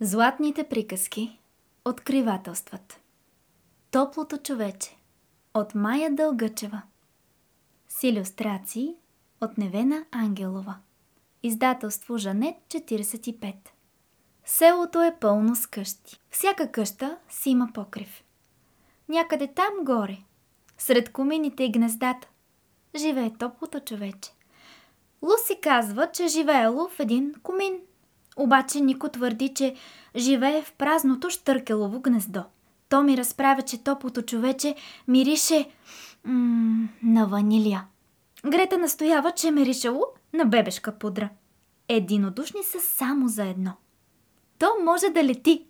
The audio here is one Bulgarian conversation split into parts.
Златните приказки откривателстват. Топлото човече от Майя Дългъчева. С иллюстрации от Невена Ангелова. Издателство Жанет 45. Селото е пълно с къщи. Всяка къща си има покрив. Някъде там горе, сред комините и гнездата, живее топлото човече. Луси казва, че живеело в един комин – обаче Нико твърди, че живее в празното штъркелово гнездо. То ми разправя, че топлото човече мирише м- на ванилия. Грета настоява, че миришело на бебешка пудра. Единодушни са само за едно. То може да лети.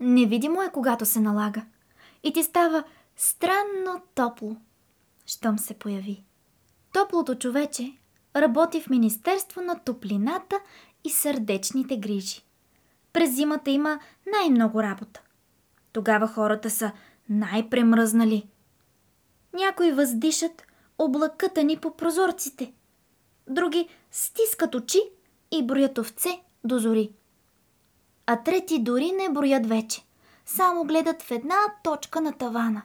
Невидимо е, когато се налага. И ти става странно топло, щом се появи. Топлото човече работи в Министерство на топлината и сърдечните грижи. През зимата има най-много работа. Тогава хората са най-премръзнали. Някои въздишат облаката ни по прозорците. Други стискат очи и броят овце до зори. А трети дори не броят вече. Само гледат в една точка на тавана.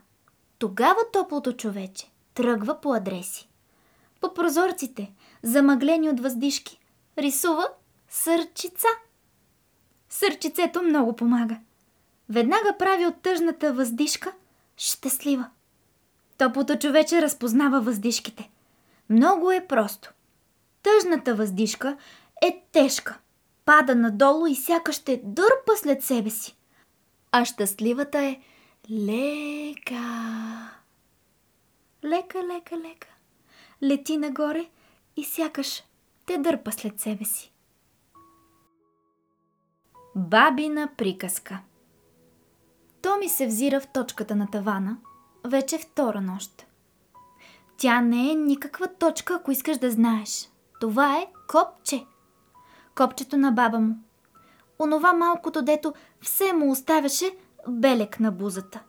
Тогава топлото човече тръгва по адреси. По прозорците, замъглени от въздишки, рисува Сърчица. Сърчицето много помага. Веднага прави от тъжната въздишка щастлива. Топлото човече разпознава въздишките. Много е просто. Тъжната въздишка е тежка. Пада надолу и сякаш ще дърпа след себе си. А щастливата е лека. Лека, лека, лека. Лети нагоре и сякаш те дърпа след себе си. Бабина приказка Томи се взира в точката на тавана, вече втора нощ. Тя не е никаква точка, ако искаш да знаеш. Това е копче. Копчето на баба му. Онова малкото, дето все му оставяше белек на бузата.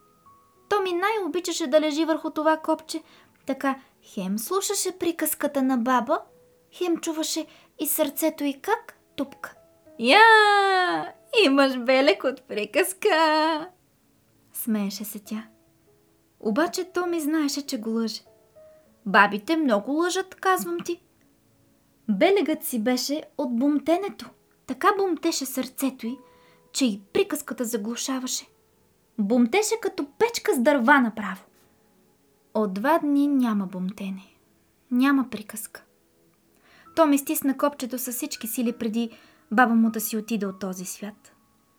Томи най-обичаше да лежи върху това копче, така хем слушаше приказката на баба, хем чуваше и сърцето й как тупка. Я, имаш белек от приказка! Смееше се тя. Обаче то ми знаеше, че го лъже. Бабите много лъжат, казвам ти. Белегът си беше от бумтенето. Така бумтеше сърцето й, че и приказката заглушаваше. Бумтеше като печка с дърва направо. От два дни няма бумтене. Няма приказка. То ми стисна копчето с всички сили преди баба му да си отида от този свят,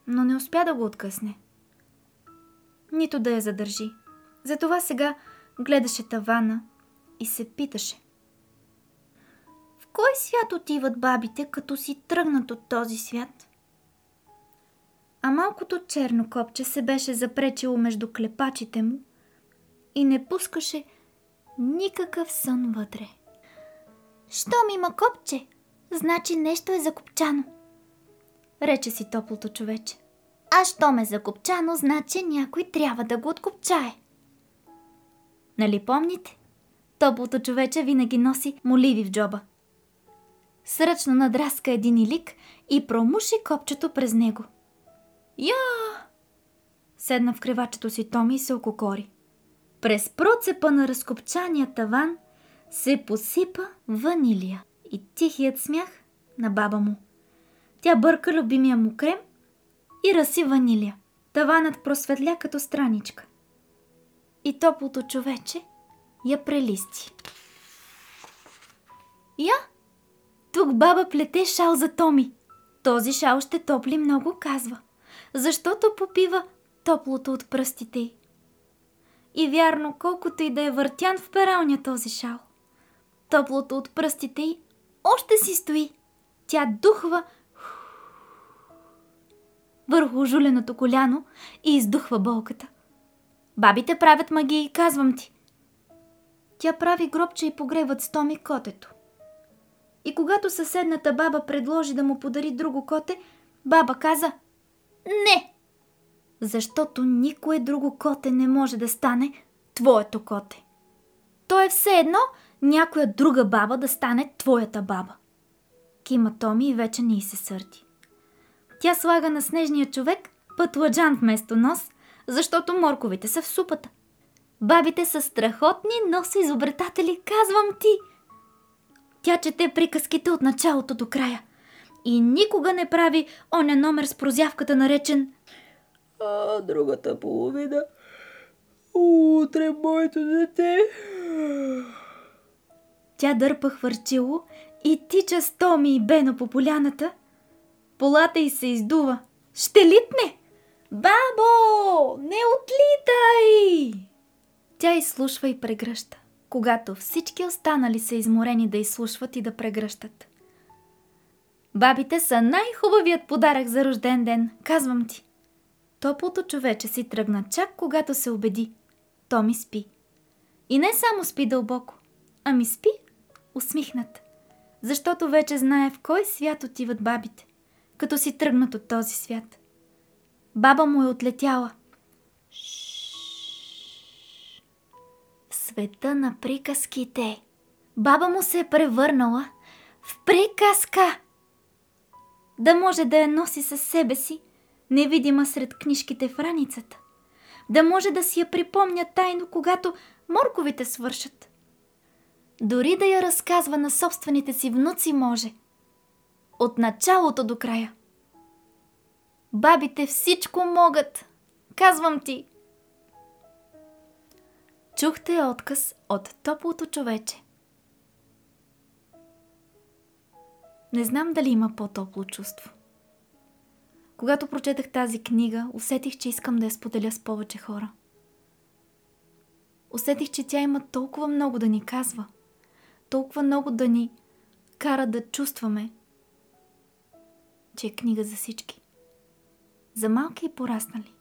но не успя да го откъсне. Нито да я задържи. Затова сега гледаше тавана и се питаше. В кой свят отиват бабите, като си тръгнат от този свят? А малкото черно копче се беше запречило между клепачите му и не пускаше никакъв сън вътре. Щом има копче, значи нещо е закопчано рече си топлото човече. А що ме закопчано, значи някой трябва да го откопчае. Нали помните? Топлото човече винаги носи моливи в джоба. Сръчно надраска един илик и промуши копчето през него. Я! Седна в кревачето си Томи и се ококори. През процепа на разкопчания таван се посипа ванилия и тихият смях на баба му. Тя бърка любимия му крем и раси ванилия. Таванът просветля като страничка. И топлото човече я прелисти. Я! Тук баба плете шал за Томи. Този шал ще топли много, казва, защото попива топлото от пръстите й. И вярно, колкото и да е въртян в пералня този шал, топлото от пръстите й още си стои. Тя духва върху жуленото коляно и издухва болката. Бабите правят магии, казвам ти. Тя прави гробче и погреват с Томи котето. И когато съседната баба предложи да му подари друго коте, баба каза «Не!» Защото никое друго коте не може да стане твоето коте. То е все едно някоя друга баба да стане твоята баба. Кима Томи и вече не й се сърди. Тя слага на снежния човек пътладжан вместо нос, защото морковите са в супата. Бабите са страхотни, но са изобретатели, казвам ти. Тя чете приказките от началото до края. И никога не прави оня номер с прозявката наречен А другата половина утре моето дете. Тя дърпа хвърчило и тича с Томи и Бено по поляната. Полата й се издува. Ще литне! Бабо, не отлитай! Тя изслушва и прегръща, когато всички останали са изморени да изслушват и да прегръщат. Бабите са най-хубавият подарък за рожден ден, казвам ти. Топлото човече си тръгна чак когато се убеди. То ми спи. И не само спи дълбоко, ами спи усмихнат, защото вече знае в кой свят отиват бабите, като си тръгнат от този свят. Баба му е отлетяла. Света на приказките. Баба му се е превърнала в приказка. Да може да я носи със себе си, невидима сред книжките в раницата. Да може да си я припомня тайно, когато морковите свършат. Дори да я разказва на собствените си внуци може. От началото до края. Бабите всичко могат. Казвам ти. Чухте отказ от топлото човече. Не знам дали има по-топло чувство. Когато прочетах тази книга, усетих, че искам да я споделя с повече хора. Усетих, че тя има толкова много да ни казва, толкова много да ни кара да чувстваме, че е книга за всички. За малки и пораснали.